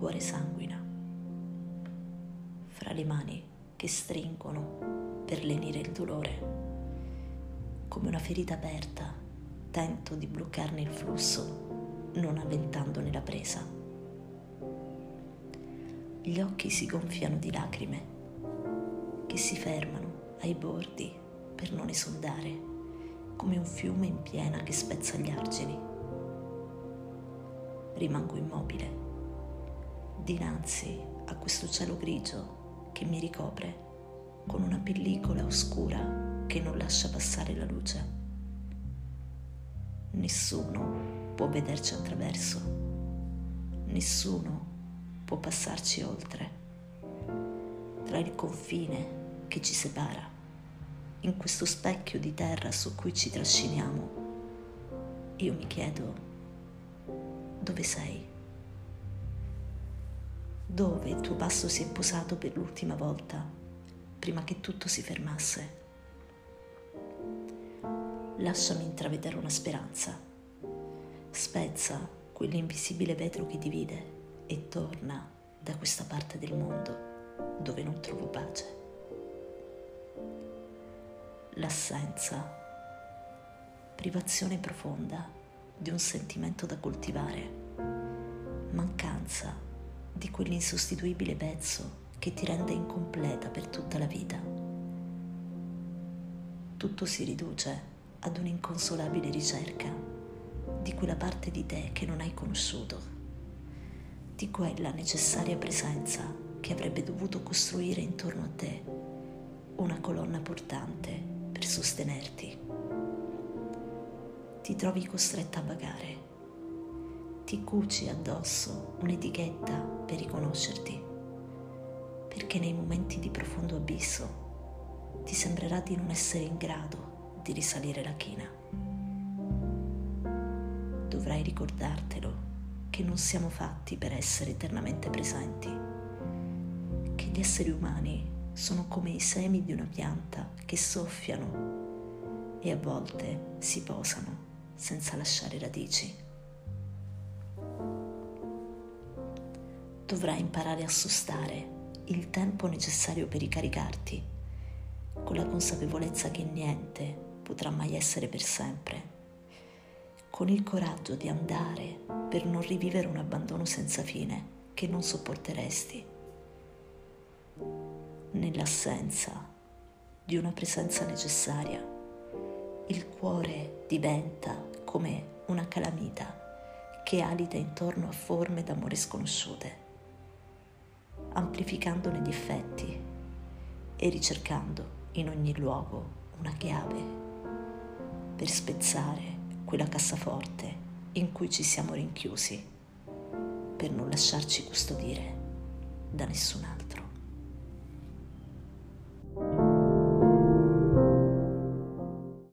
cuore sanguina, fra le mani che stringono per lenire il dolore. Come una ferita aperta, tento di bloccarne il flusso, non avventandone la presa. Gli occhi si gonfiano di lacrime che si fermano ai bordi per non esondare, come un fiume in piena che spezza gli argini. Rimango immobile, dinanzi a questo cielo grigio che mi ricopre con una pellicola oscura che non lascia passare la luce. Nessuno può vederci attraverso, nessuno può passarci oltre. Tra il confine che ci separa, in questo specchio di terra su cui ci trasciniamo, io mi chiedo dove sei? Dove il tuo passo si è posato per l'ultima volta, prima che tutto si fermasse? lasciami intravedere una speranza. Spezza quell'invisibile vetro che divide e torna da questa parte del mondo dove non trovo pace. L'assenza, privazione profonda di un sentimento da coltivare, mancanza di quell'insostituibile pezzo che ti rende incompleta per tutta la vita. Tutto si riduce ad un'inconsolabile ricerca di quella parte di te che non hai conosciuto, di quella necessaria presenza che avrebbe dovuto costruire intorno a te una colonna portante per sostenerti. Ti trovi costretta a vagare, ti cuci addosso un'etichetta per riconoscerti, perché nei momenti di profondo abisso ti sembrerà di non essere in grado di risalire la china. Dovrai ricordartelo che non siamo fatti per essere eternamente presenti, che gli esseri umani sono come i semi di una pianta che soffiano e a volte si posano senza lasciare radici. Dovrai imparare a sostare il tempo necessario per ricaricarti, con la consapevolezza che niente potrà mai essere per sempre, con il coraggio di andare per non rivivere un abbandono senza fine che non sopporteresti, nell'assenza di una presenza necessaria, il cuore diventa come una calamita che alita intorno a forme d'amore sconosciute, amplificandone gli effetti e ricercando in ogni luogo una chiave per spezzare quella cassaforte in cui ci siamo rinchiusi, per non lasciarci custodire da nessun altro.